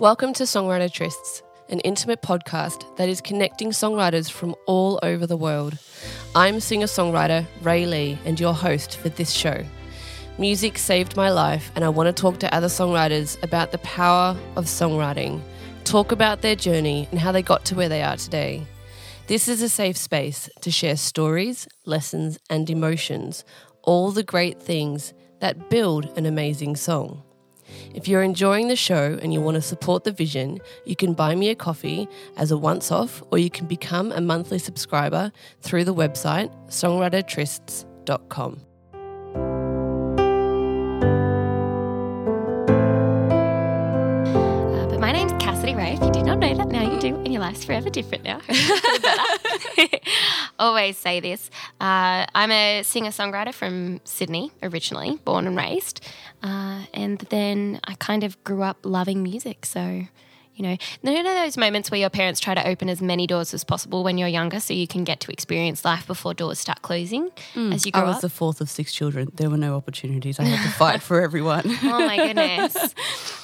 Welcome to Songwriter Trysts, an intimate podcast that is connecting songwriters from all over the world. I'm singer songwriter Ray Lee and your host for this show. Music saved my life, and I want to talk to other songwriters about the power of songwriting, talk about their journey and how they got to where they are today. This is a safe space to share stories, lessons, and emotions, all the great things that build an amazing song. If you're enjoying the show and you want to support the vision, you can buy me a coffee as a once off, or you can become a monthly subscriber through the website songwritertrysts.com. now you do, and your life's forever different now. Always say this. Uh, I'm a singer songwriter from Sydney, originally, born and raised. Uh, and then I kind of grew up loving music. So, you know, none of those moments where your parents try to open as many doors as possible when you're younger so you can get to experience life before doors start closing as you grow up. I was up. the fourth of six children. There were no opportunities. I had to fight for everyone. oh my goodness.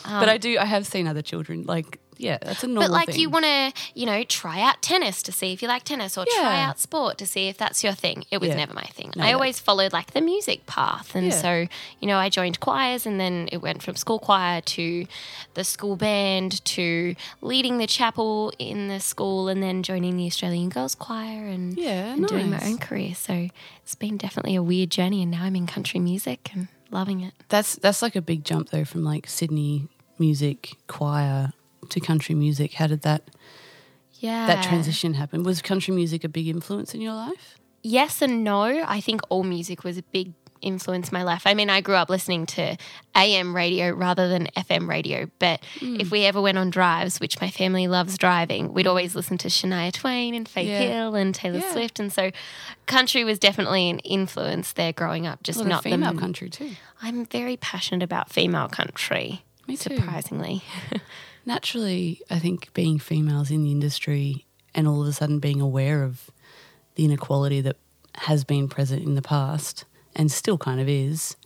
but I do. I have seen other children. Like, yeah, that's a normal. Thing. But like thing. you want to, you know, try out tennis to see if you like tennis, or try out sport to see if that's your thing. It was Yeah. never my thing. No, I no. always followed like the music path, and Yeah. so you know, I joined choirs, and then it went from school choir to the school band to leading the chapel in the school, and then joining the Australian Girls Choir, and Yeah, and doing my own career. So it's been definitely a weird journey, and now I'm in country music and loving it. That's that's like a big jump though from like Sydney music choir to country music. How did that Yeah, that transition happen? Was country music a big influence in your life? yes and no. I think all music was a big influence in my life. I mean, I grew up listening to AM radio rather than FM radio, but hmm. if we ever went on drives, which my family loves driving, we'd always listen to Shania Twain and Faith Yeah. Hill and Taylor Yeah. Swift. And so country was definitely an influence there growing up, just not female the, country too. I'm very passionate about female country. Me too. Surprisingly. Naturally, I think being females in the industry and all of a sudden being aware of the inequality that has been present in the past and still kind of is,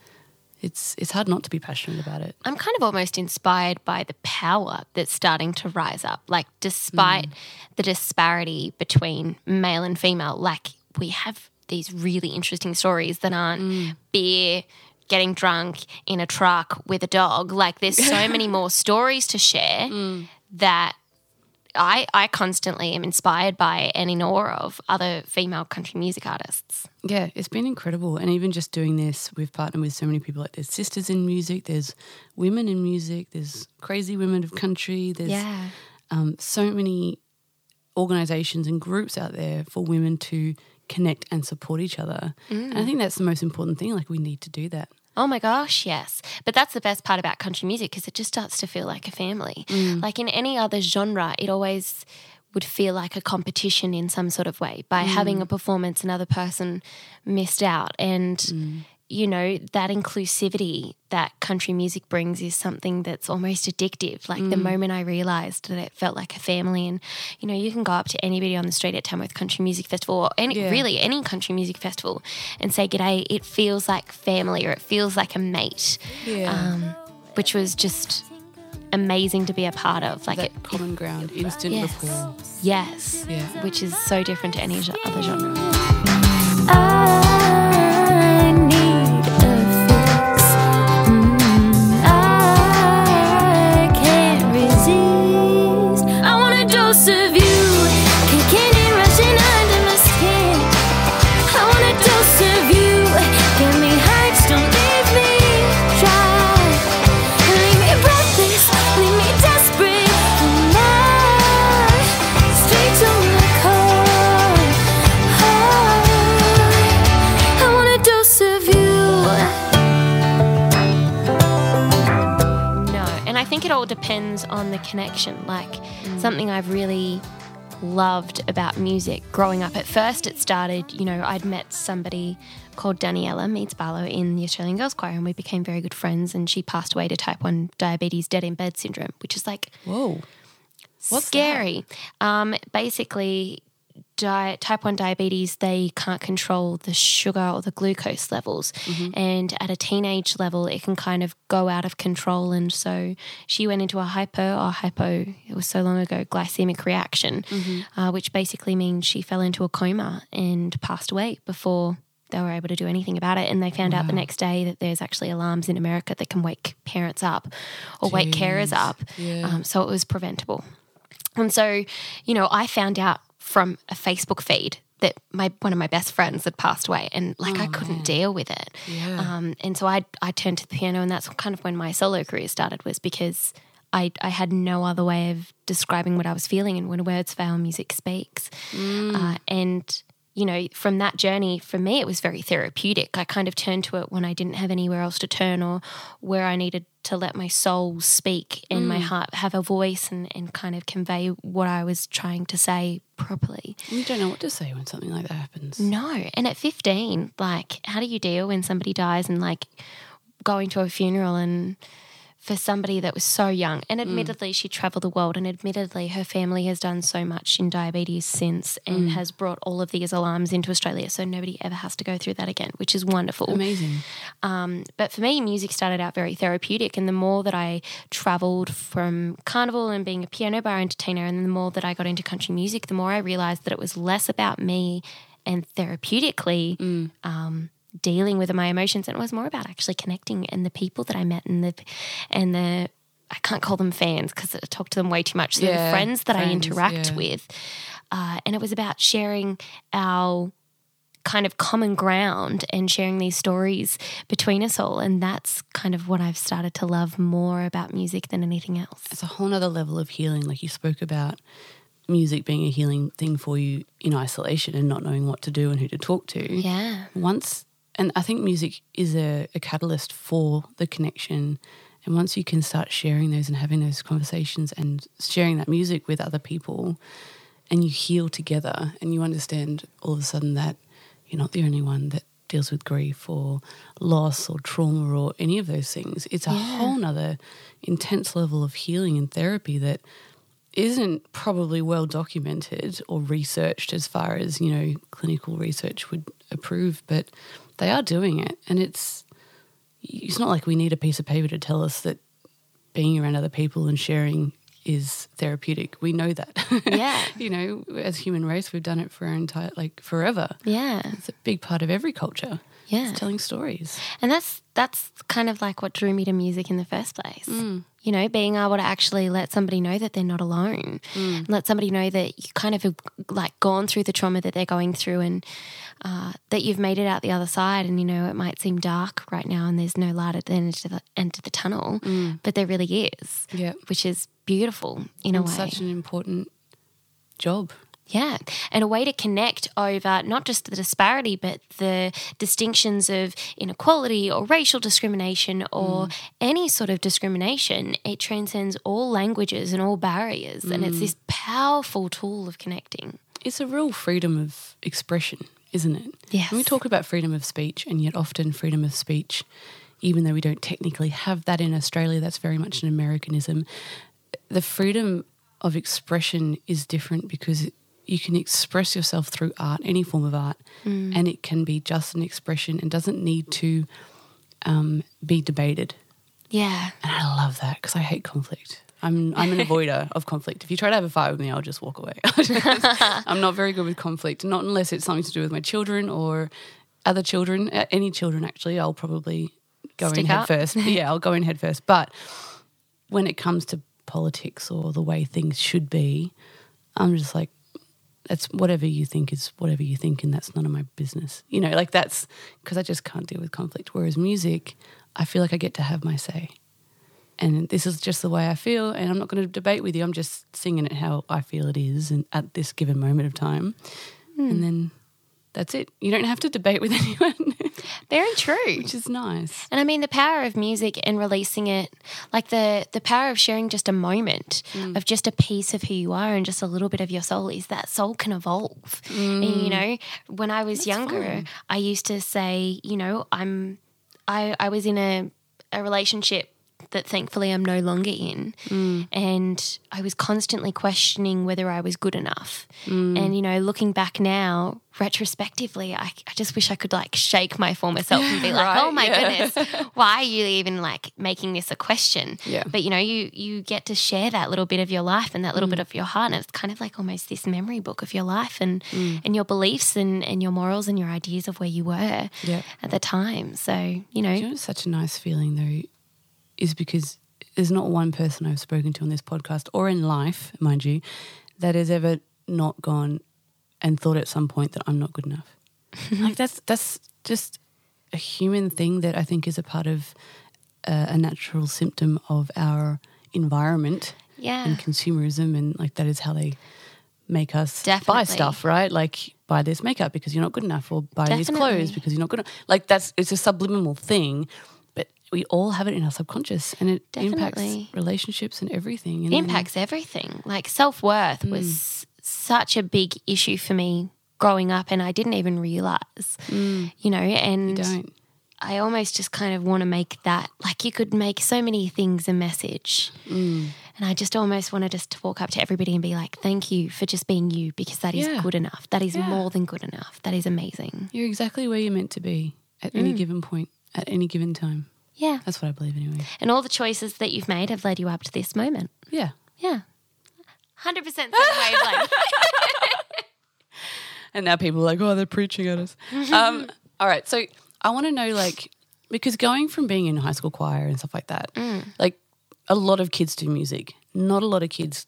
it's it's hard not to be passionate about it. I'm kind of almost inspired by the power that's starting to rise up. Like, despite mm. the disparity between male and female, like, we have these really interesting stories that aren't mm. beer, getting drunk in a truck with a dog. Like, there's so many more stories to share that. I, I constantly am inspired by and in awe of other female country music artists. Yeah, it's been incredible. And even just doing this, we've partnered with so many people. Like there's sisters in music, there's women in music, there's crazy women of country, there's Yeah. um, so many organizations and groups out there for women to connect and support each other. And I mm. think that's the most important thing. Like we need to do that. Oh my gosh, yes. But that's the best part about country music because it just starts to feel like a family. Mm. Like in any other genre, it always would feel like a competition in some sort of way. By having mm. a performance, another person missed out. And, you know, that inclusivity that country music brings is something that's almost addictive. Like the moment I realized that it felt like a family, and, you know, you can go up to anybody on the street at Tamworth Country Music Festival or any, Yeah. really any country music festival and say g'day, it feels like family or it feels like a mate, Yeah. um, which was just amazing to be a part of. Like, that it, common ground, instant Yes. rapport. yes, Yeah. which is so different to any other genre. I the connection. Like something I've really loved about music growing up. At first, it started, you know, I'd met somebody called Daniela Meets Barlow in the Australian Girls Choir, and we became very good friends. And she passed away to type 1 diabetes, dead in bed syndrome, which is like Whoa. What's scary. Um, basically, di- type 1 diabetes, they can't control the sugar or the glucose levels. And at a teenage level, it can kind of go out of control. And so she went into a hypo or hypo, it was so long ago, glycemic reaction, uh, which basically means she fell into a coma and passed away before they were able to do anything about it. And they found out the next day that there's actually alarms in America that can wake parents up or wake carers up. Yeah. Um, so it was preventable. And so, you know, I found out from a Facebook feed that my one of my best friends had passed away, and like I couldn't deal with it. Oh, Yeah. Um, and so I I turned to the piano, and that's kind of when my solo career started. Was because I I had no other way of describing what I was feeling, and when words fail, music speaks. Mm. Uh, and you know, from that journey, for me, it was very therapeutic. I kind of turned to it when I didn't have anywhere else to turn or where I needed to let my soul speak and Mm. my heart have a voice and, and kind of convey what I was trying to say properly. you don't know what to say when something like that happens. No. And at 15, like, how do you deal when somebody dies and like going to a funeral and for somebody that was so young. And admittedly, she traveled the world, and admittedly, her family has done so much in diabetes since and has brought all of these alarms into Australia. So nobody ever has to go through that again, which is wonderful. Amazing. Um, but for me, music started out very therapeutic. And the more that I traveled from carnival and being a piano bar entertainer, and the more that I got into country music, the more I realized that it was less about me and therapeutically um, dealing with my emotions, and it was more about actually connecting and the people that I met and the and the. I can't call them fans because I talk to them way too much. So Yeah, the friends that I interact yeah. with, uh, and it was about sharing our kind of common ground and sharing these stories between us all. And that's kind of what I've started to love more about music than anything else. It's a whole nother level of healing. Like you spoke about music being a healing thing for you in isolation and not knowing what to do and who to talk to. Yeah. Once, and I think music is a, a catalyst for the connection. And once you can start sharing those and having those conversations and sharing that music with other people, and you heal together, and you understand all of a sudden that you're not the only one that deals with grief or loss or trauma or any of those things. It's a whole nother intense level of healing and therapy that isn't probably well documented or researched as far as you know clinical research would approve but they are doing it and it's it's not like we need a piece of paper to tell us that being around other people and sharing is therapeutic we know that Yeah. you know as human race we've done it for our entire like forever Yeah. it's a big part of every culture Yeah. it's telling stories And that's that's kind of like what drew me to music in the first place. Mm. You know, being able to actually let somebody know that they're not alone, and let somebody know that you kind of have like gone through the trauma that they're going through, and uh, that you've made it out the other side. And you know, it might seem dark right now, and there's no light at the end of the, end of the tunnel, mm. but there really is. Yeah. which is beautiful in a way. such an important job Yeah, and a way to connect over not just the disparity, but the distinctions of inequality or racial discrimination or mm. any sort of discrimination. It transcends all languages and all barriers, and it's mm. this powerful tool of connecting. it's a real freedom of expression, isn't it? Yes. And we talk about freedom of speech, and yet often freedom of speech, even though we don't technically have that in Australia, that's very much an Americanism. The freedom of expression is different because you can express yourself through art, any form of art, and it can be just an expression and doesn't need to um, be debated. Yeah, And I love that because I hate conflict. I'm I'm an avoider of conflict. If you try to have a fight with me, I'll just walk away. I'm not very good with conflict, not unless it's something to do with my children or other children, any children actually. I'll probably go Stick in head up. first. yeah, I'll go in head first. But when it comes to politics or the way things should be, I'm just like, that's whatever you think is whatever you think, and that's none of my business. You know, like that's because I just can't deal with conflict. Whereas music, I feel like I get to have my say. And this is just the way I feel, and I'm not going to debate with you. I'm just singing it how I feel it is, and at this given moment of time, hmm. and then that's it. You don't have to debate with anyone, very true. which is nice. And I mean the power of music and releasing it, like the the power of sharing just a moment mm. of just a piece of who you are and just a little bit of your soul is that soul can evolve. And you mm. know, when I was younger, I used to say, you know, I'm I I was in a a relationship that thankfully I'm no longer in. Mm. And I was constantly questioning whether I was good enough. Mm. And, you know, looking back now, retrospectively, I, I just wish I could like shake my former self and be like, Right, oh my yeah. goodness, why are you even like making this a question? Yeah. But, you know, you, you get to share that little bit of your life and that little mm. bit of your heart. And it's kind of like almost this memory book of your life and, and your beliefs and, and your morals and your ideas of where you were Yeah. at the time. So, you know, you know such a nice feeling though is because there's not one person I've spoken to on this podcast or in life, mind you, that has ever not gone and thought at some point that I'm not good enough. like that's that's just a human thing that I think is a part of uh, a natural symptom of our environment yeah. and consumerism and like that is how they make us buy stuff, right? Like buy this makeup because you're not good enough or buy these clothes because you're not good enough. Like that's it's a subliminal thing, we all have it in our subconscious and it Definitely. impacts relationships and everything. And It impacts everything. Like self worth Mm. was such a big issue for me growing up, and I didn't even realize, you know, and Mm. don't. I almost just kind of want to make that like you could make so many things a message. Mm. And I just almost want to just walk up to everybody and be like, thank you for just being you because that is Yeah. good enough. That is Yeah. more than good enough. That is amazing. You're exactly where you're meant to be at any given point, at any given time. Yeah. That's what I believe anyway. And all the choices that you've made have led you up to this moment. Yeah. Yeah. 100% same wavelength. And now people are like, oh, they're preaching at us. um, all right. So I want to know, like, because going from being in high school choir and stuff like that, like, a lot of kids do music. Not a lot of kids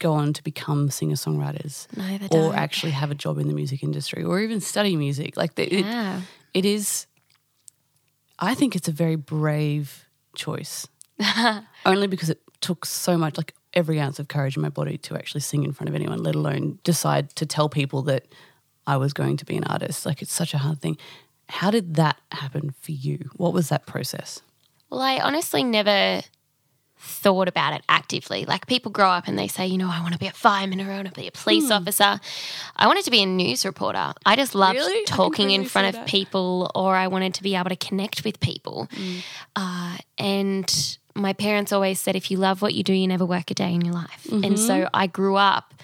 go on to become singer songwriters No, or don't. actually have a job in the music industry or even study music. Like, the, it, Yeah. it is, I think it's a very brave choice. Only because it took so much, like every ounce of courage in my body to actually sing in front of anyone, let alone decide to tell people that I was going to be an artist. Like it's such a hard thing. How did that happen for you? What was that process? Well, I honestly never thought about it actively. Like people grow up and they say, you know, I want to be a fireman or I want to be a police officer. I wanted to be a news reporter. I just loved Really? Talking in front of people or I wanted to be able to connect with people. Uh, and my parents always said, if you love what you do, you never work a day in your life. And so I grew up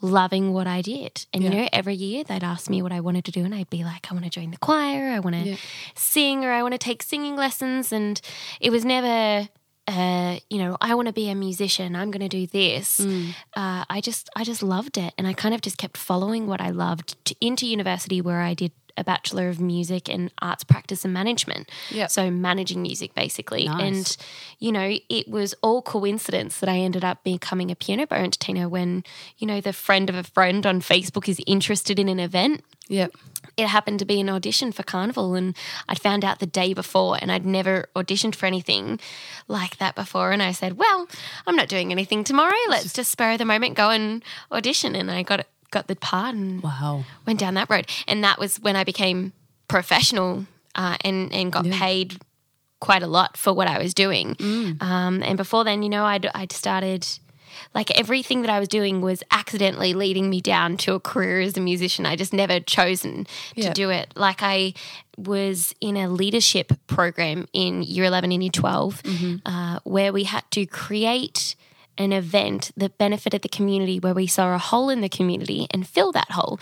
loving what I did. And, you know, every year they'd ask me what I wanted to do, and I'd be like, I want to join the choir, I want to Yeah. sing, or I want to take singing lessons. And it was never, uh, you know, I want to be a musician, I'm going to do this. Uh, I just, I just loved it. And I kind of just kept following what I loved to, into university where I did a Bachelor of Music and Arts Practice and Management. Yep. So managing music basically. Nice. And, you know, it was all coincidence that I ended up becoming a piano bar entertainer when, you know, the friend of a friend on Facebook is interested in an event. Yep. It happened to be an audition for Carnival, and I'd found out the day before, and I'd never auditioned for anything like that before. And I said, "Well, I'm not doing anything tomorrow. Let's just spur the moment go and audition." And I got got the part and Wow. went down that road. And that was when I became professional uh, and and got paid quite a lot for what I was doing. Um, and before then, you know, I'd I'd started. Like everything that I was doing was accidentally leading me down to a career as a musician. I just never chosen to Yeah. do it. Like I was in a leadership program in year 11 and year 12 uh, where we had to create an event that benefited the community where we saw a hole in the community and fill that hole.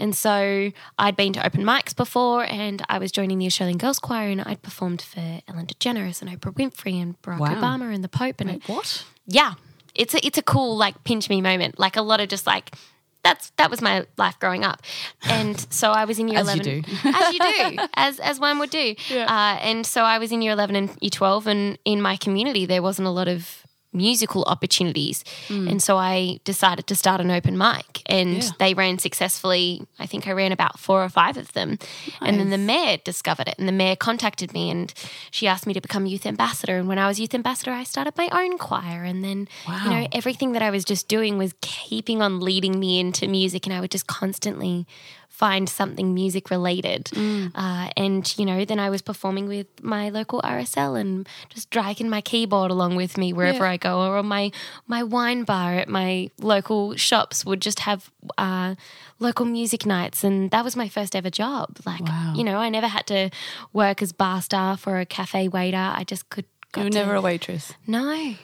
And so I'd been to open mics before and I was joining the Australian Girls Choir and I'd performed for Ellen DeGeneres and Oprah Winfrey and Barack Wow. Obama and the Pope and it, What? yeah, it's a, it's a cool like pinch me moment. Like a lot of just like that's that was my life growing up, and so I was in year As you eleven. do. as you do, as as one would do. Uh, and so I was in year eleven and year twelve, and in my community there wasn't a lot of musical opportunities, mm. and so I decided to start an open mic, and Yeah. they ran successfully. I think I ran about four or five of them, and then the mayor discovered it, and the mayor contacted me, and she asked me to become youth ambassador. And when I was youth ambassador, I started my own choir, and then you know everything that I was just doing was keeping on leading me into music, and I would just constantly find something music related. Uh, and, you know, then I was performing with my local RSL and just dragging my keyboard along with me wherever Yeah. I go. Or my, my wine bar at my local shops would just have uh, local music nights. And that was my first ever job. Like, Wow. you know, I never had to work as bar staff or a cafe waiter. I just could You were to- never a waitress. No.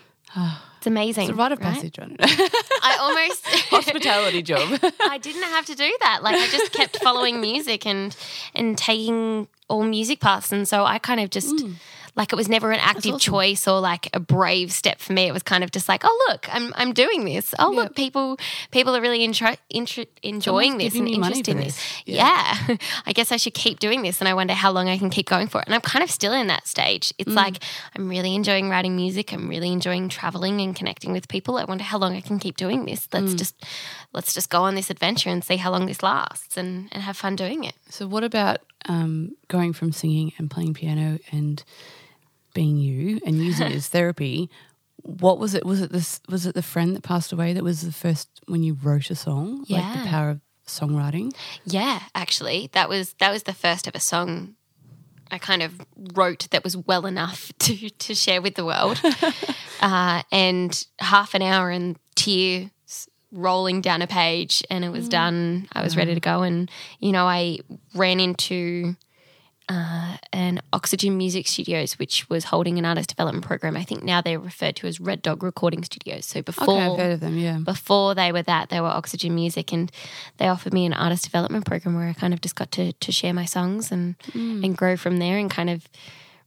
It's amazing. It's a rite of right? passage. Don't. I almost Hospitality job. I didn't have to do that. Like I just kept following music and and taking all music paths, and so I kind of just. Mm. Like it was never an active awesome. choice or like a brave step for me. It was kind of just like, oh look, I'm I'm doing this. Oh look, people people are really intro, intro, enjoying Someone's this and giving you money interested in this. this. Yeah, I guess I should keep doing this, and I wonder how long I can keep going for it. And I'm kind of still in that stage. It's like I'm really enjoying writing music. I'm really enjoying traveling and connecting with people. I wonder how long I can keep doing this. Let's just let's just go on this adventure and see how long this lasts and, and have fun doing it. So, what about um, going from singing and playing piano and being you and using it as therapy? What was it? Was it this? Was it the friend that passed away that was the first when you wrote a song? Like the power of songwriting. Yeah, actually, that was that was the first ever song I kind of wrote that was well enough to to share with the world. uh, and half an hour and tears rolling down a page, and it was done. I was ready to go, and you know, I ran into. Uh, an Oxygen Music Studios, which was holding an artist development program. I think now they're referred to as Red Dog Recording Studios. So before Okay, I've heard of them. Yeah. before they were that, they were Oxygen Music, and they offered me an artist development program where I kind of just got to to share my songs and and grow from there, and kind of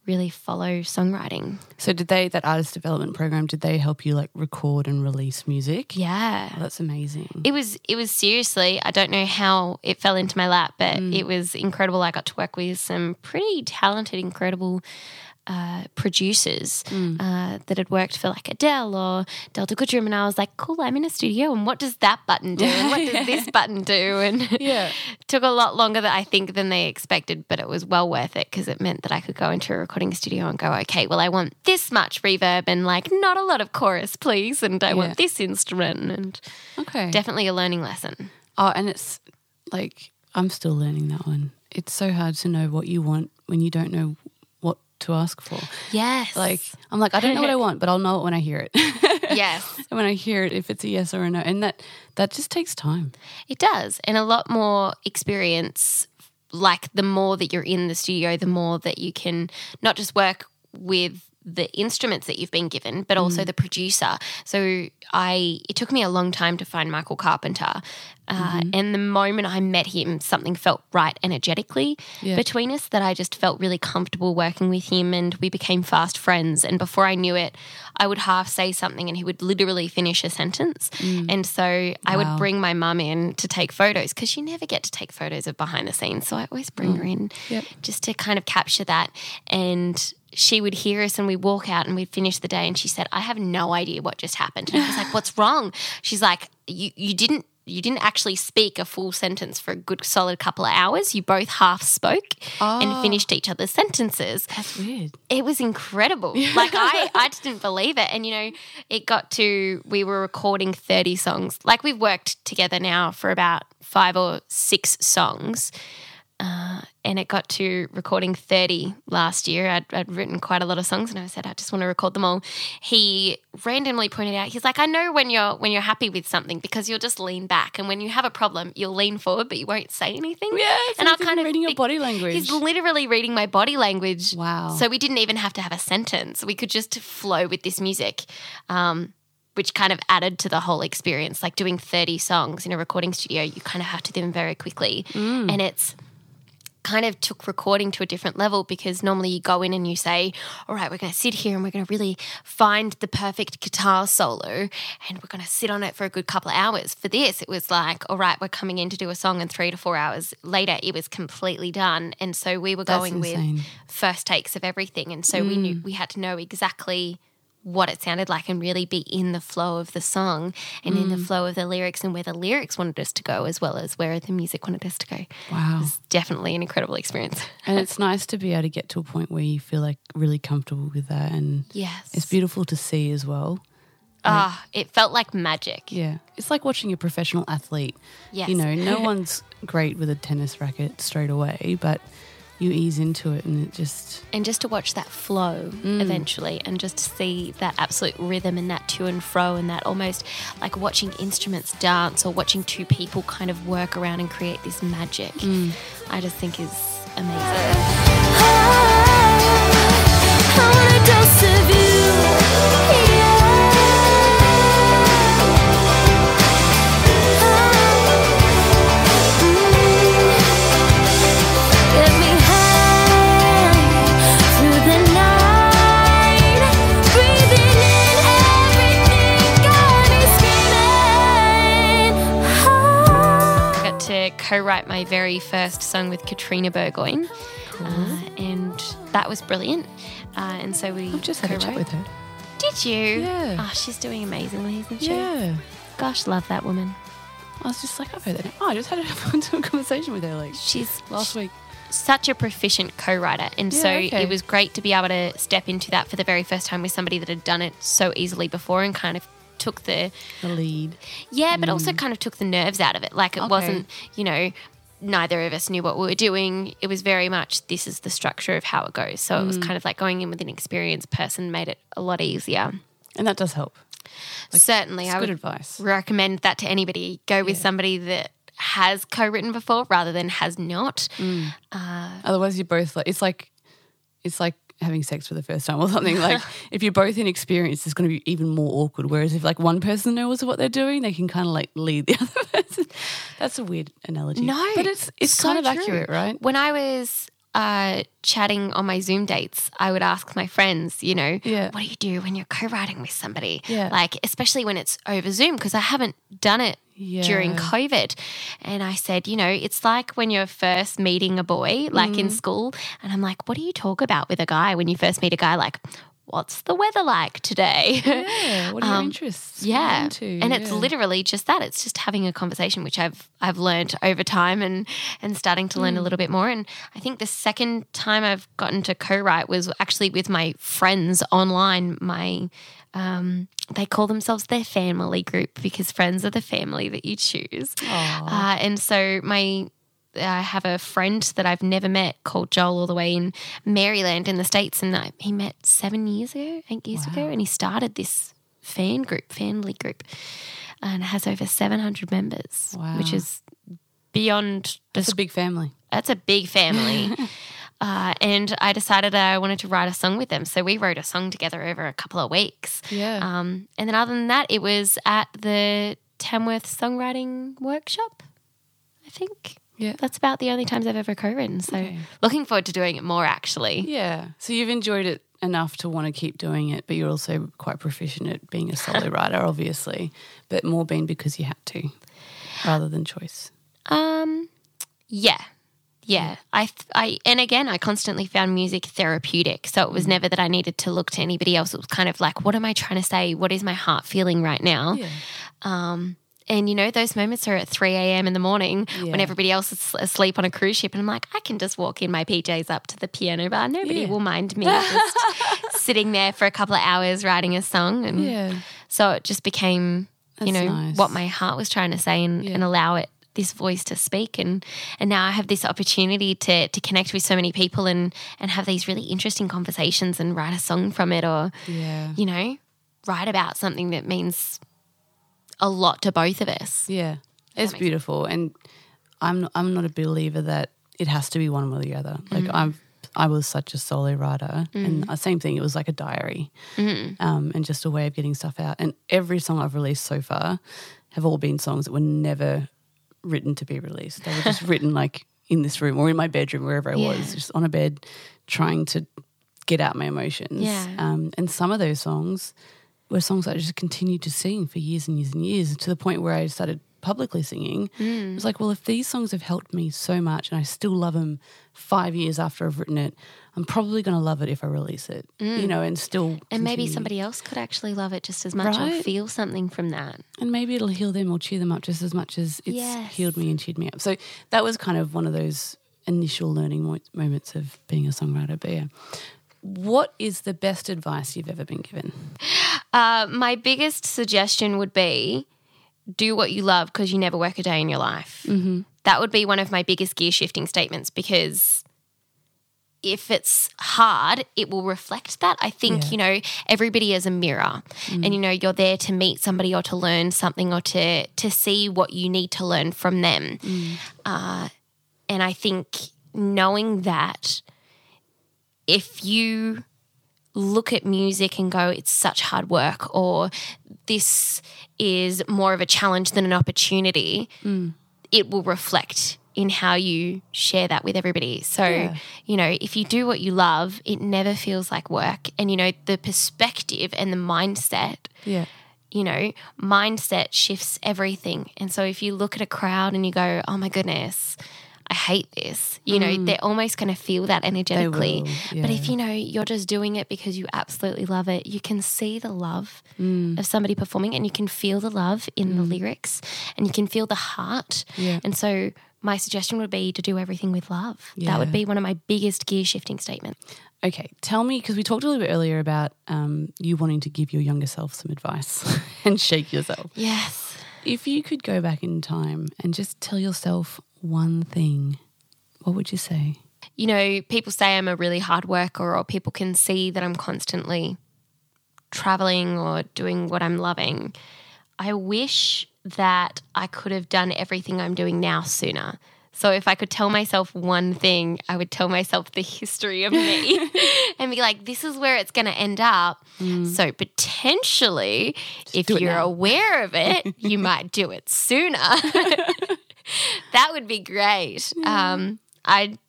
really follow songwriting. So, did they that artist development program? Did they help you like record and release music? Yeah. Oh, that's amazing. It was it was seriously, I don't know how it fell into my lap, but mm. it was incredible. I got to work with some pretty talented, incredible uh, producers uh, that had worked for like Adele or Delta Goodrem, and I was like, "Cool, I'm in a studio, and what does that button do? And what does this button do?" And Yeah. took a lot longer than I think than they expected, but it was well worth it because it meant that I could go into a recording studio and go, "Okay, well, I want this much reverb and like not a lot of chorus, please, and I Yeah. want this instrument." And Okay. definitely a learning lesson. Oh, and it's like I'm still learning that one. It's so hard to know what you want when you don't know to ask for. Yes, Like I'm like I don't know what I want, but I'll know it when I hear it. yes. And when I hear it, if it's a yes or a no, and that that just takes time. It does. And a lot more experience. Like the more that you're in the studio, the more that you can not just work with the instruments that you've been given, but also mm. the producer. So I, it took me a long time to find Michael Carpenter. Uh, mm-hmm. And the moment I met him, something felt right energetically Yeah. between us that I just felt really comfortable working with him and we became fast friends. And before I knew it, I would half say something and he would literally finish a sentence. Mm. And so I would bring my mum in to take photos because you never get to take photos of behind the scenes. So I always bring mm. her in Yep. just to kind of capture that. And she would hear us and we'd walk out and we'd finish the day and she said, I have no idea what just happened. And I was like, What's wrong? She's like, You you didn't you didn't actually speak a full sentence for a good solid couple of hours. You both half spoke and oh. finished each other's sentences That's weird. it was incredible. Like I, I just didn't believe it. And you know, it got to we were recording 30 songs. Like we've worked together now for about five or six songs. Uh, and it got to recording 30 last year. I'd, I'd written quite a lot of songs and I said, I just want to record them all. He randomly pointed out, he's like, I know when you're when you're happy with something because you'll just lean back. And when you have a problem, you'll lean forward, but you won't say anything. Yeah, and I'll kind of reading your body language. He's literally reading my body language. Wow. So we didn't even have to have a sentence. We could just flow with this music, um, which kind of added to the whole experience. Like doing 30 songs in a recording studio, you kind of have to do them very quickly. Mm. And it's kind of took recording to a different level because normally you go in and you say, All right, we're going to sit here and we're going to really find the perfect guitar solo and we're going to sit on it for a good couple of hours. For this, it was like, All right, we're coming in to do a song, and three to four hours later, it was completely done. And so we were That's going insane. with first takes of everything. And so we knew mm. we had to know exactly what it sounded like and really be in the flow of the song and in the flow of the lyrics and where the lyrics wanted us to go as well as where the music wanted us to go. Wow. It's definitely an incredible experience. And it's nice to be able to get to a point where you feel like really comfortable with that, and Yes. it's beautiful to see as well. Ah, it felt like magic. Yeah, it's like watching a professional athlete. Yes. You know, no one's great with a tennis racket straight away, but you ease into it, and it just And just to watch that flow mm. eventually and just to see that absolute rhythm and that to and fro and that almost like watching instruments dance or watching two people kind of work around and create this magic, mm. I just think is amazing. Ah. My very first song with Katrina Burgoyne, uh, and that was brilliant. Uh, and so we I've just had a chat with her. Did you? Yeah. Oh, she's doing amazingly, isn't she? Yeah. Gosh, love that woman. I was just like, I've heard that. name. Oh, I just had a conversation with her like She's last week. such a proficient co-writer and so okay. it was great to be able to step into that for the very first time with somebody that had done it so easily before and kind of took the The lead. yeah but also kind of took the nerves out of it like it Mm. Okay. wasn't you know neither of us knew what we were doing. It was very much this is the structure of how it goes. So it was Mm. kind of like going in with an experienced person made it a lot easier. And that does help. certainly i would advice. recommend that to anybody. Go with somebody that has co-written before rather than has not. Otherwise, you're both like it's like it's like having sex for the first time or something. Like if you're both inexperienced, it's going to be even more awkward. Whereas if like one person knows what they're doing, they can kind of like lead the other person. That's a weird analogy. No, but it's it's so kind of true. accurate, right? When I was uh, chatting on my Zoom dates, I would ask my friends, you know, Yeah. what do you do when you're co-writing with somebody? Yeah. Like, especially when it's over Zoom, because I haven't done it during COVID. And I said, you know, it's like when you're first meeting a boy, like Mm. in school, and I'm like, what do you talk about with a guy when you first meet a guy? Like, what's the weather like today? Yeah. What are your Um, interests? Yeah, What are you into? and it's Yeah. literally just that. It's just having a conversation, which I've I've learned over time and and starting to Mm. learn a little bit more. And I think the second time I've gotten to co-write was actually with my friends online. My um, they call themselves their family group because friends are the family that you choose. Uh, and so my I have a friend that I've never met called Joel, all the way in Maryland in the States. And I, he met seven years ago, eight years ago. And he started this fan group, family group, and has over 700 members, wow. which is beyond It's a big family. that's a big family. uh, and I decided I wanted to write a song with them. So we wrote a song together over a couple of weeks. Yeah. Um, and then other than that, it was at the Tamworth Songwriting Workshop, I think. Yeah. That's about the only times I've ever co written. So looking forward to doing it more actually. Yeah. So you've enjoyed it enough to want to keep doing it, but you're also quite proficient at being a solo writer, obviously, but more been because you had to rather than choice. Um, yeah. Yeah, I, I, and again, I constantly found music therapeutic. So it was never that I needed to look to anybody else. It was kind of like, what am I trying to say? What is my heart feeling right now? Um, and you know, those moments are at 3 a.m. in the morning when everybody else is asleep on a cruise ship. And I'm like, I can just walk in my PJs up to the piano bar. Nobody Yeah. will mind me just sitting there for a couple of hours writing a song. And Yeah. so it just became, you know, nice. what my heart was trying to say and, and allow it this voice to speak and and now I have this opportunity to to connect with so many people and and have these really interesting conversations and write a song from it or Yeah. you know write about something that means a lot to both of us. Yeah, it's beautiful, and I'm I'm not a believer that it has to be one or the other. Like mm. I'm, I was such a solo writer, and mm. the same thing. It was like a diary, mm. um, and just a way of getting stuff out. And every song I've released so far have all been songs that were never written to be released. They were just written like in this room or in my bedroom, wherever I was, just on a bed, trying to get out my emotions. Yeah. Um, and some of those songs were songs that I just continued to sing for years and years and years to the point where I started publicly singing. It was like, well, if these songs have helped me so much and I still love them five years after I've written it, I'm probably going to love it if I release it, you know, and still. And maybe somebody else could actually love it just as much or feel something from that. And maybe it'll heal them or cheer them up just as much as it's Yes. healed me and cheered me up. So that was kind of one of those initial learning mo- moments of being a songwriter. But yeah. What is the best advice you've ever been given? Uh, my biggest suggestion would be do what you love because you never work a day in your life. Mm-hmm. That would be one of my biggest gear shifting statements because if it's hard, it will reflect that. I think, Yeah. you know, everybody is a mirror mm. and, you know, you're there to meet somebody or to learn something or to, to see what you need to learn from them. Mm. Uh, and I think knowing that if you look at music and go, it's such hard work, or this is more of a challenge than an opportunity, mm. it will reflect in how you share that with everybody. So, Yeah. you know, if you do what you love, it never feels like work. And, you know, the perspective and the mindset Yeah. you know, mindset shifts everything. And so if you look at a crowd and you go, oh my goodness, I hate this. You know, they're almost going to feel that energetically. will, But if you know you're just doing it because you absolutely love it, you can see the love Mm. of somebody performing and you can feel the love in the lyrics and you can feel the heart. Yeah. And so my suggestion would be to do everything with love. That would be one of my biggest gear shifting statements. Okay, tell me because we talked a little bit earlier about um, you wanting to give your younger self some advice and shake yourself. Yes. If you could go back in time and just tell yourself one thing, what would you say? you know, people say I'm a really hard worker, or people can see that I'm constantly traveling or doing what I'm loving. I wish that I could have done everything I'm doing now sooner. So if I could tell myself one thing, I would tell myself the history of me and be like, this is where it's going to end up. So potentially, if you're now. aware of it, you might do it sooner. that would be great. Um, I,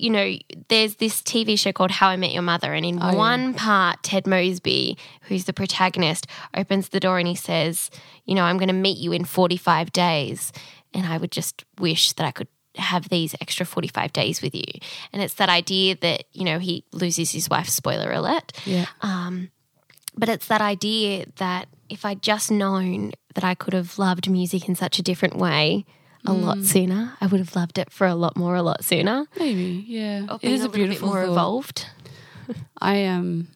you know, there's this TV show called How I Met Your Mother, and in oh, yeah. one part, Ted Mosby, who's the protagonist, opens the door and he says, "You know, I'm going to meet you in 45 days," and I would just wish that I could have these extra 45 days with you. And it's that idea that you know he loses his wife. Spoiler alert. Yeah. Um, but it's that idea that if I'd just known that I could have loved music in such a different way a lot mm. sooner, I would have loved it for a lot more, a lot sooner. Maybe, yeah. It is It been is a little bit beautiful more thought. evolved. I um,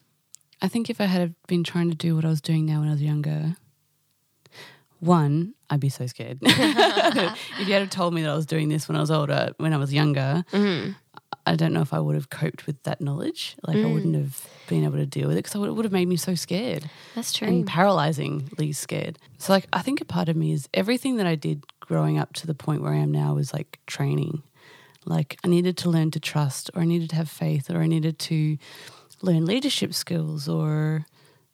I think if I had been trying to do what I was doing now when I was younger, one, I'd be so scared. if you had told me that I was doing this when I was older, when I was younger, mm-hmm. I don't know if I would have coped with that knowledge. Like I mm. wouldn't have been able to deal with it because it would have made me so scared That's true. and paralyzingly scared. So like I think a part of me is everything that I did growing up to the point where I am now was like training. Like I needed to learn to trust or I needed to have faith or I needed to learn leadership skills or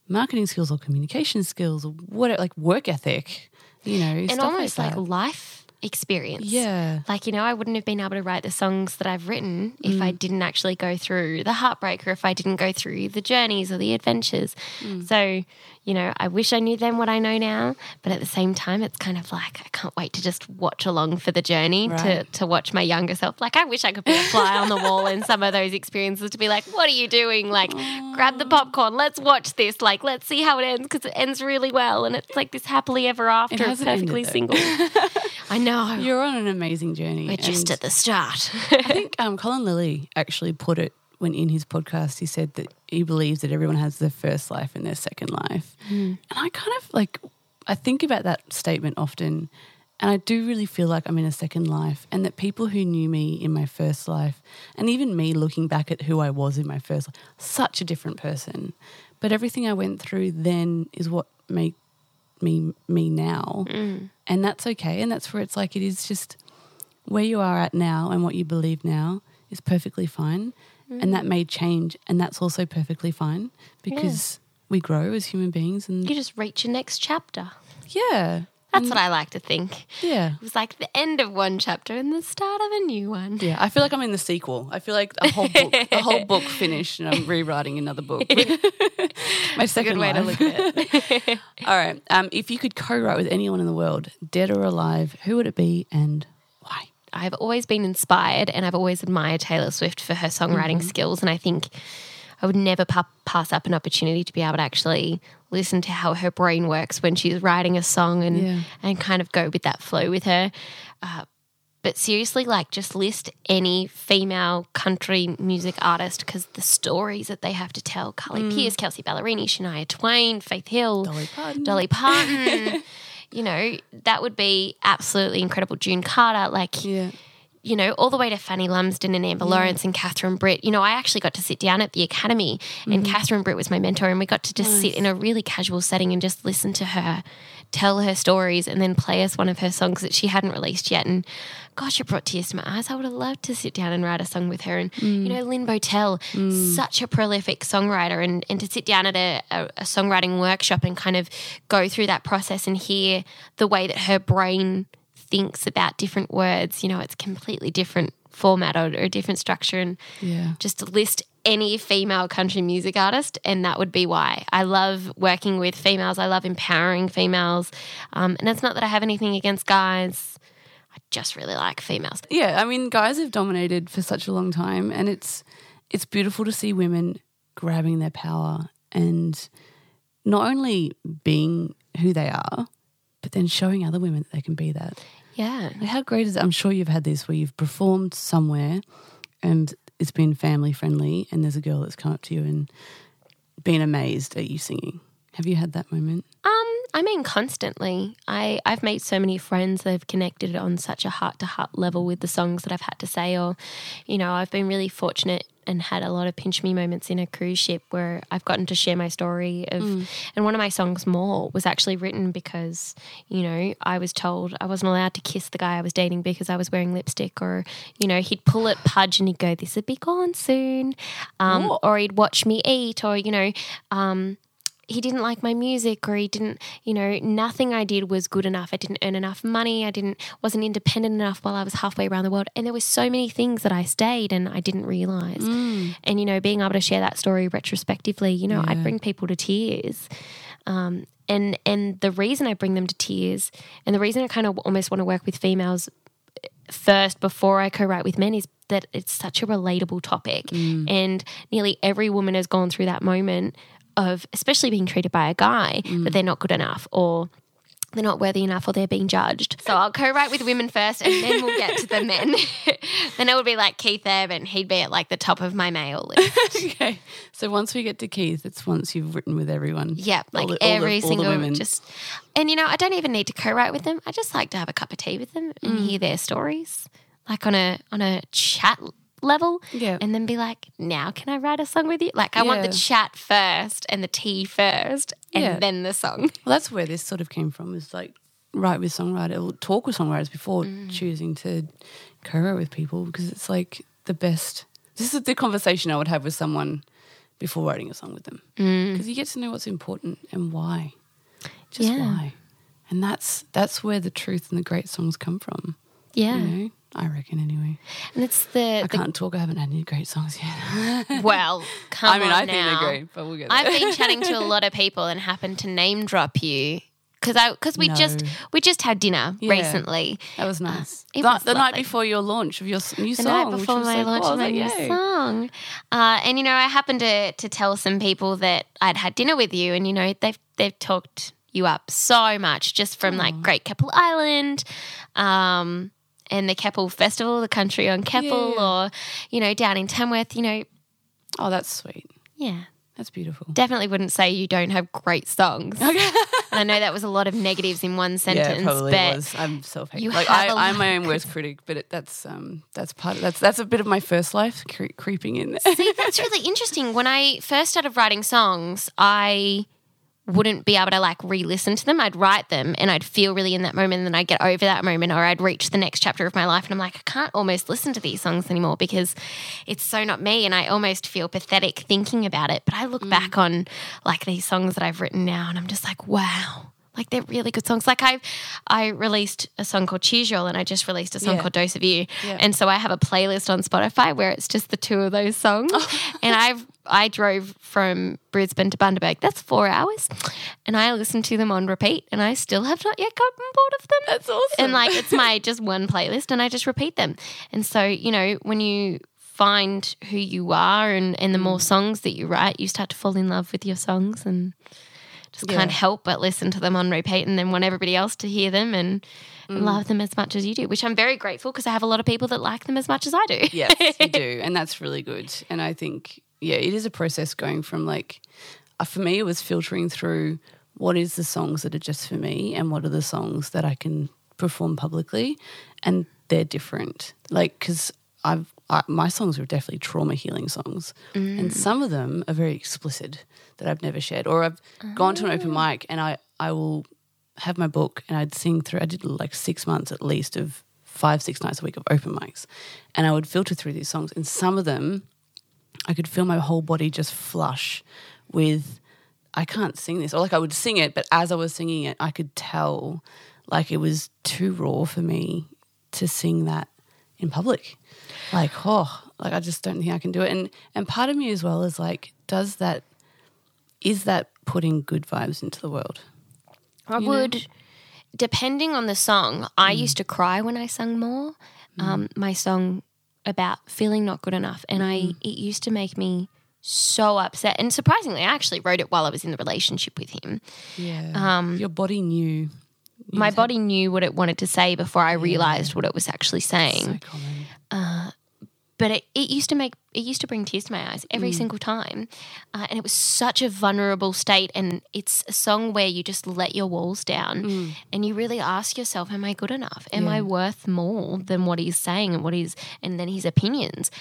marketing skills or communication skills or what like work ethic, you know, and almost like, like, life experience. Yeah. Like, you know, I wouldn't have been able to write the songs that I've written if Mm. I didn't actually go through the heartbreak or if I didn't go through the journeys or the adventures. Mm. So, you know, I wish I knew then what I know now. But at the same time, it's kind of like I can't wait to just watch along for the journey to, Right. to watch my younger self. Like, I wish I could be a fly on the wall in some of those experiences to be like, what are you doing? Like, grab the popcorn. Let's watch this. Like, let's see how it ends because it ends really well. And it's like this happily ever after, ended, perfectly single. I know. You're on an amazing journey. We're just at the start. I think um, Colin Lilly actually put it when in his podcast. He said that he believes that everyone has their first life and their second life, mm. and I kind of like I think about that statement often, and I do really feel like I'm in a second life, and that people who knew me in my first life, and even me looking back at who I was in my first life, such a different person, but everything I went through then is what made me me now, mm. and that's okay, and that's where it's like it is just where you are at now and what you believe now is perfectly fine. And that may change, and that's also perfectly fine because we grow as human beings. And you just reach your next chapter. yeah, That's what I like to think. yeah, It was like the end of one chapter and the start of a new one. yeah. I feel like I'm in the sequel. I feel like a whole book, the whole book finished, and I'm rewriting another book. My second way to look at it. All right. Um, if you could co-write with anyone in the world, dead or alive, who would it be and? I've always been inspired and I've always admired Taylor Swift for her songwriting Mm-hmm. skills. And I think I would never pa- pass up an opportunity to be able to actually listen to how her brain works when she's writing a song and, Yeah. and kind of go with that flow with her. Uh, but seriously, like just list any female country music artist because the stories that they have to tell Carly Pearce, Kelsea Ballerini, Shania Twain, Faith Hill, Mm. Dolly Parton. Dolly Parton. you know, that would be absolutely incredible. June Carter, like, Yeah. you know, all the way to Fanny Lumsden and Amber Lawrence and Catherine Britt. You know, I actually got to sit down at the academy and mm-hmm. Catherine Britt was my mentor and we got to just sit in a really casual setting and just listen to her tell her stories and then play us one of her songs that she hadn't released yet. And gosh, it brought tears to my eyes. I would have loved to sit down and write a song with her. And, you know, Lyn Bowtell, such a prolific songwriter, and, and to sit down at a, a, a songwriting workshop and kind of go through that process and hear the way that her brain thinks about different words. You know, it's completely different format or, or a different structure. And Yeah. just list any female country music artist, and that would be why. I love working with females. I love empowering females. Um, and it's not that I have anything against guys. I just really like females. Yeah, I mean, guys have dominated for such a long time, and it's it's beautiful to see women grabbing their power and not only being who they are, but then showing other women that they can be that. Yeah. Like, how great is it? I'm sure you've had this where you've performed somewhere and it's been family friendly, and there's a girl that's come up to you and been amazed at you singing. Have you had that moment? Um, I mean, constantly. I I've made so many friends that have connected on such a heart to heart level with the songs that I've had to say, or, you know, I've been really fortunate and had a lot of pinch me moments in a cruise ship where I've gotten to share my story of, and one of my songs, More, was actually written because, you know, I was told I wasn't allowed to kiss the guy I was dating because I was wearing lipstick, or, you know, he'd pull at Pudge and he'd go, "This would be gone soon," um, or he'd watch me eat, or you know. Um, he didn't like my music or he didn't you know nothing i did was good enough. I didn't earn enough money. I didn't wasn't independent enough while i was halfway around the world. And there were so many things that i stayed and i didn't realize. Mm. And you know being able to share that story retrospectively you know i'd bring people to tears. Um, and and the reason i bring them to tears and the reason i kind of almost want to work with females eh, first before I co-write with men is that it's such a relatable topic. Mm. And nearly every woman has gone through that moment of especially being treated by a guy that they're not good enough or they're not worthy enough or they're being judged. So I'll co-write with women first and then we'll get to the men. then it would be like Keith Urban. He'd be at like the top of my mail list. okay. So once we get to Keith, it's once you've written with everyone. Yeah, like the- every the single women. just and you know, I don't even need to co-write with them. I just like to have a cup of tea with them and Mm. hear their stories. Like on a on a chat level. Yeah. And then be like, now can I write a song with you? Like I want the chat first and the tea first and Yeah. then the song. Well, that's where this sort of came from. Is like write with songwriter, or talk with songwriters before mm. choosing to co-write with people because it's like the best. This is the conversation I would have with someone before writing a song with them mm. because you get to know what's important and why, just Yeah. why, and that's that's where the truth and the great songs come from. Yeah. You know, I reckon anyway. And it's the, I the can't talk. I haven't had any great songs yet. well, come I mean, on I think now. they're great, but we'll get there. I've been chatting to a lot of people and happened to name drop you because I because we just we just had dinner Yeah. recently. That was nice. it the was the night before your launch of your new the song. night which before was my so launch of my new "Yay." song. Uh, and you know, I happened to to tell some people that I'd had dinner with you, and you know, they've they've talked you up so much just from like Great Keppel Island. Um, and the Keppel Festival, the country on Keppel, Yeah. or you know, down in Tamworth, you know, Oh, that's sweet. yeah, That's beautiful. definitely wouldn't say you don't have great songs. And I know that was a lot of negatives in one sentence, yeah, probably but was. I'm self you Like I, a I'm my own worst critic, but it, that's um that's part of that's that's a bit of my first life cre- creeping in there. See, that's really interesting. When I first started writing songs, I wouldn't be able to like re-listen to them. I'd write them and I'd feel really in that moment and then I'd get over that moment or I'd reach the next chapter of my life and I'm like, I can't almost listen to these songs anymore because it's so not me and I almost feel pathetic thinking about it. But I look mm. back on like these songs that I've written now and I'm just like, wow. Like they're really good songs. Like I, I released a song called Cheese Roll, and I just released a song Yeah. called Dose of You, Yeah. and so I have a playlist on Spotify where it's just the two of those songs. and I've I drove from Brisbane to Bundaberg. That's four hours, and I listened to them on repeat, and I still have not yet gotten bored of them. That's awesome. And like it's my just one playlist, and I just repeat them. And so you know when you find who you are, and and the more Mm. songs that you write, you start to fall in love with your songs and. Just Yeah. can't help but listen to them on repeat and then want everybody else to hear them and, Mm. and love them as much as you do, which I'm very grateful because I have a lot of people that like them as much as I do. yes, you do, and that's really good. And I think yeah, it is a process going from like uh, for me, it was filtering through what is the songs that are just for me, and what are the songs that I can perform publicly, and they're different. Like because I've I, my songs are definitely trauma healing songs, and mm. some of them are very explicit that I've never shared, or I've gone to an open ah. mic and I I will have my book and I'd sing through. I did like six months at least of five six nights a week of open mics, and I would filter through these songs, and some of them I could feel my whole body just flush with I can't sing this. Or like I would sing it, but as I was singing it, I could tell like it was too raw for me to sing that in public. Like, oh, like I just don't think I can do it. And and part of me as well is like, does that is that putting good vibes into the world? I You know? would. depending on the song, I used to cry when I sung more. Um, my song about feeling not good enough, and I it used to make me so upset. And surprisingly, I actually wrote it while I was in the relationship with him. Yeah. Um, Your body knew. My body knew what it wanted to say before I realized what it was actually saying. So common. but it, it used to make it used to bring tears to my eyes every single time. Uh, and it was such a vulnerable state and it's a song where you just let your walls down and you really ask yourself am i good enough? Am i worth more than what he's saying and what he's and then his opinions?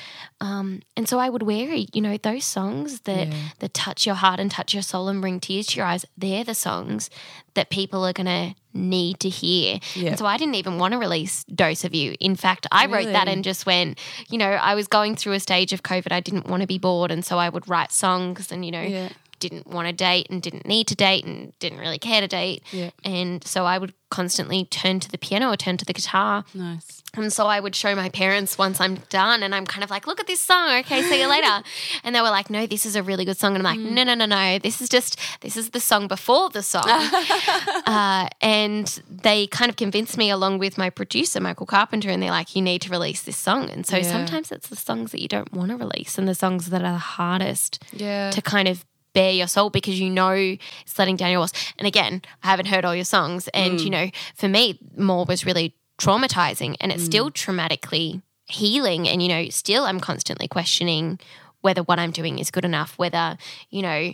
Um, and so i would wear you know those songs that that touch your heart and touch your soul and bring tears to your eyes. They're the songs that people are going to need to hear Yeah. and so i didn't even want to release dose of you in fact i wrote that and just went, you know, I was going through a stage of COVID. I didn't want to be bored. And so I would write songs and, you know, Yeah. Didn't want to date and didn't need to date and didn't really care to date. Yeah. And so I would constantly turn to the piano or turn to the guitar. Nice. And so I would show my parents once I'm done and I'm kind of like, look at this song. Okay, see you later. and they were like, no, this is a really good song. And I'm like, no, no, no, no. This is just, this is the song before the song. uh, and they kind of convinced me along with my producer, Michael Carpenter, and they're like, you need to release this song. And so Yeah. sometimes it's the songs that you don't want to release and the songs that are the hardest Yeah. to kind of bare your soul because you know it's letting down your walls. And again, I haven't heard all your songs. And, mm. you know, for me, more was really traumatizing and it's mm. still traumatically healing. And, you know, still I'm constantly questioning whether what I'm doing is good enough, whether, you know,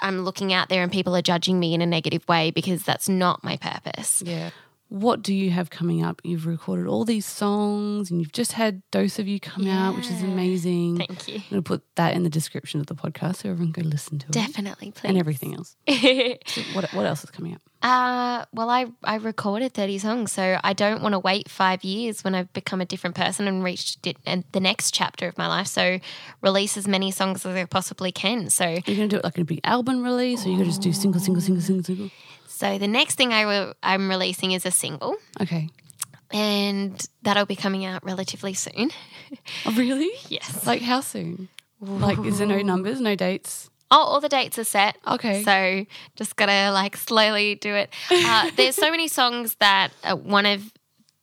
I'm looking out there and people are judging me in a negative way because that's not my purpose. Yeah. What do you have coming up? You've recorded all these songs and you've just had Dose of You come out, which is amazing. Thank you. I'm going to put that in the description of the podcast so everyone go listen to it. Definitely, please. And everything else. So what, what else is coming up? Uh, well, I, I recorded 30 songs, so I don't want to wait five years when I've become a different person and reached it, and the next chapter of my life. So release as many songs as I possibly can. So, you're going to do it like a big album release or you going to just do single, single, single, single, single? So the next thing I will, I'm releasing is a single, Okay. and that'll be coming out relatively soon. Oh, really? Yes. Like how soon? Like, is there no numbers, no dates? Oh, all the dates are set. Okay. So just gotta like slowly do it. Uh, there's so many songs that uh, one of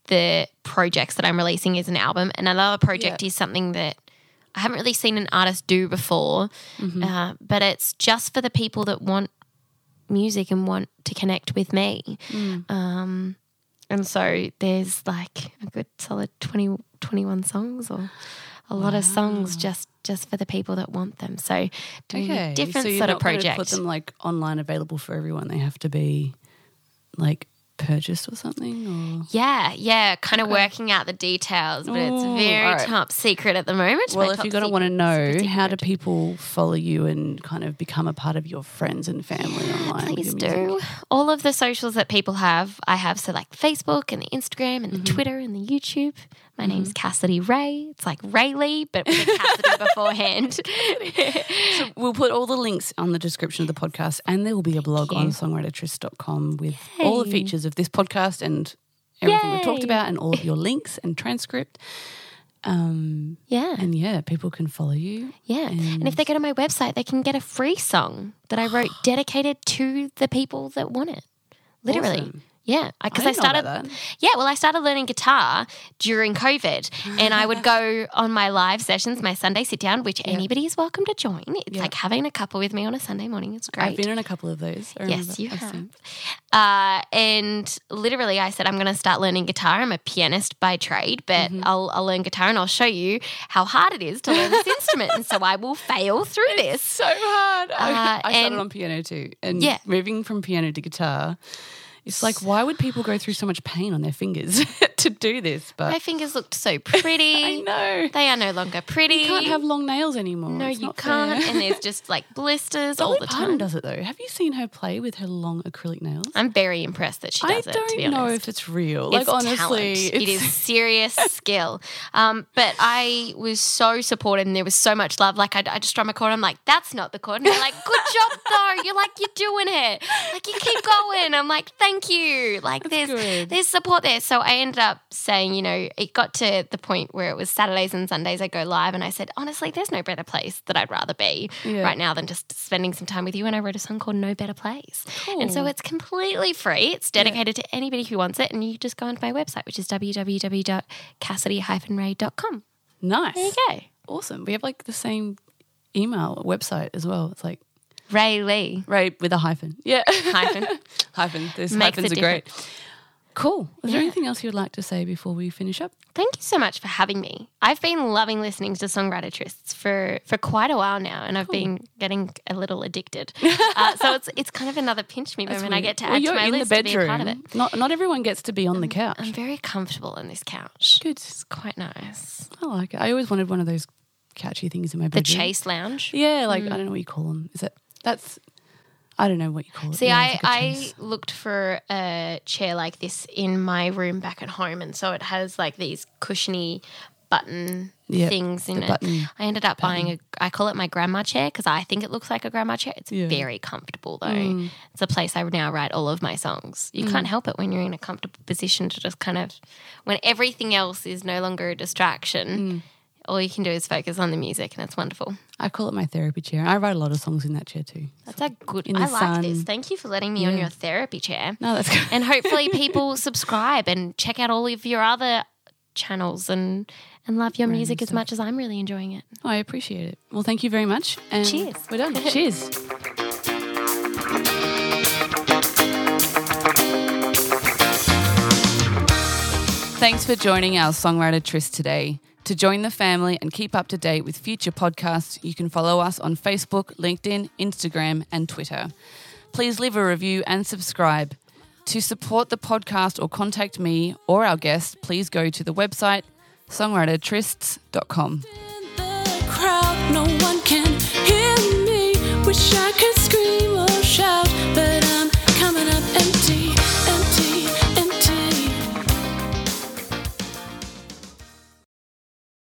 the projects that I'm releasing is an album, and another project Yeah. is something that I haven't really seen an artist do before. Mm-hmm. Uh, but it's just for the people that want music and want to connect with me. Mm. Um, and so there's like a good solid 20, 21 songs or a lot of songs just just for the people that want them. So doing a different so sort of project. Put them like online available for everyone. They have to be like purchased or something. Or yeah, yeah, kind of working out the details, but it's very right. top secret at the moment. well, My if you're going to want to know, how do people follow you and kind of become a part of your friends and family online? Please do. All of the socials that people have, I have. So, like Facebook and the Instagram and the Mm-hmm. Twitter and the YouTube. My name's Cassidy Ray. It's like Rayleigh, but with a Cassidy beforehand. We'll put all the links on the description of the podcast, and there will be a blog you. on songwritertryst.com with all the features of this podcast and everything we've talked about, and all of your links and transcript. Um, yeah. and yeah, people can follow you. Yeah. And if they go to my website, they can get a free song that I wrote dedicated to the people that want it. Literally. Awesome. Yeah, because I I, started. Yeah, well, I started learning guitar during COVID, and I would go on my live sessions, my Sunday sit down, which anybody is welcome to join. It's Yeah. like having a couple with me on a Sunday morning. It's great. I've been in a couple of those. Yes, you I've Uh, and literally, I said, I'm going to start learning guitar. I'm a pianist by trade, but Mm-hmm. I'll, I'll learn guitar and I'll show you how hard it is to learn this instrument. And so I will fail through this. So hard. I, Uh, I started and- on piano too, and Yeah. moving from piano to guitar. It's like, why would people go through so much pain on their fingers to do this? But My fingers looked so pretty. I know They are no longer pretty. you can't have long nails anymore. no, It's you can't. And there's just like blisters Dolly all the Parton time. does it though. Have you seen her play with her long acrylic nails? I'm very impressed that she I does it. I don't to be know honest. if it's real. It's like honestly, talent. it's, it is serious skill. Um, but I was so supported, and there was so much love. Like I, I just struck a chord. I'm like, "That's not the chord." And they're like, "Good job, though. You're like, you're doing it. Like you keep going." I'm like, "Thank thank you. Like there's good. there's support there. So I ended up saying, you know, it got to the point where it was Saturdays and Sundays I go live, and I said, honestly, there's no better place that I'd rather be Yeah. right now than just spending some time with you. And I wrote a song called No Better Place, and so it's completely free. It's dedicated to anybody who wants it, and you just go onto my website, which is www.cassidy-ray.com. Nice. There you go. Awesome. We have like the same email website as well. It's like Ray Lee Ray with a hyphen. Yeah. hyphen. hyphen. Those Makes hyphens are great. Cool. Is there anything else you'd like to say before we finish up? Thank you so much for having me. I've been loving listening to Songwriter Trysts for, for quite a while now, and I've been getting a little addicted. uh, so it's it's kind of another pinch me moment. I get to Well, add to my list the to be a part of it. Not not everyone gets to be on the couch. I'm very comfortable on this couch. Good. It's quite nice. I like it. I always wanted one of those catchy things in my bedroom. The. Chaise Lounge. Yeah, like I don't know what you call them. Is it? That's. I don't know what you call it. See, I, it's like a I looked for a chair like this in my room back at home, and so it has like these cushiony button Yep, things in it. I ended up buying a, I call it my grandma chair because I think it looks like a grandma chair. It's Yeah. Mm. very comfortable though. It's a place I now write all of my songs. You can't help it when you're in a comfortable position to just kind of, when everything else is no longer a distraction. Mm. All you can do is focus on the music, and it's wonderful. I call it my therapy chair. I write a lot of songs in that chair too. That's a good. In the I like this. Thank you for letting me on your therapy chair. No, that's good. and hopefully people subscribe and check out all of your other channels and and love your music as much as I'm really enjoying it. I appreciate it. Well, thank you very much. And Cheers. We're done. Cheers. Thanks for joining our Songwriter Tryst today. To join the family and keep up to date with future podcasts, you can follow us on Facebook, LinkedIn, Instagram, and Twitter. Please leave a review and subscribe. To support the podcast or contact me or our guest. please go to the website songwritertrysts.com. Wish I could scream or shout, but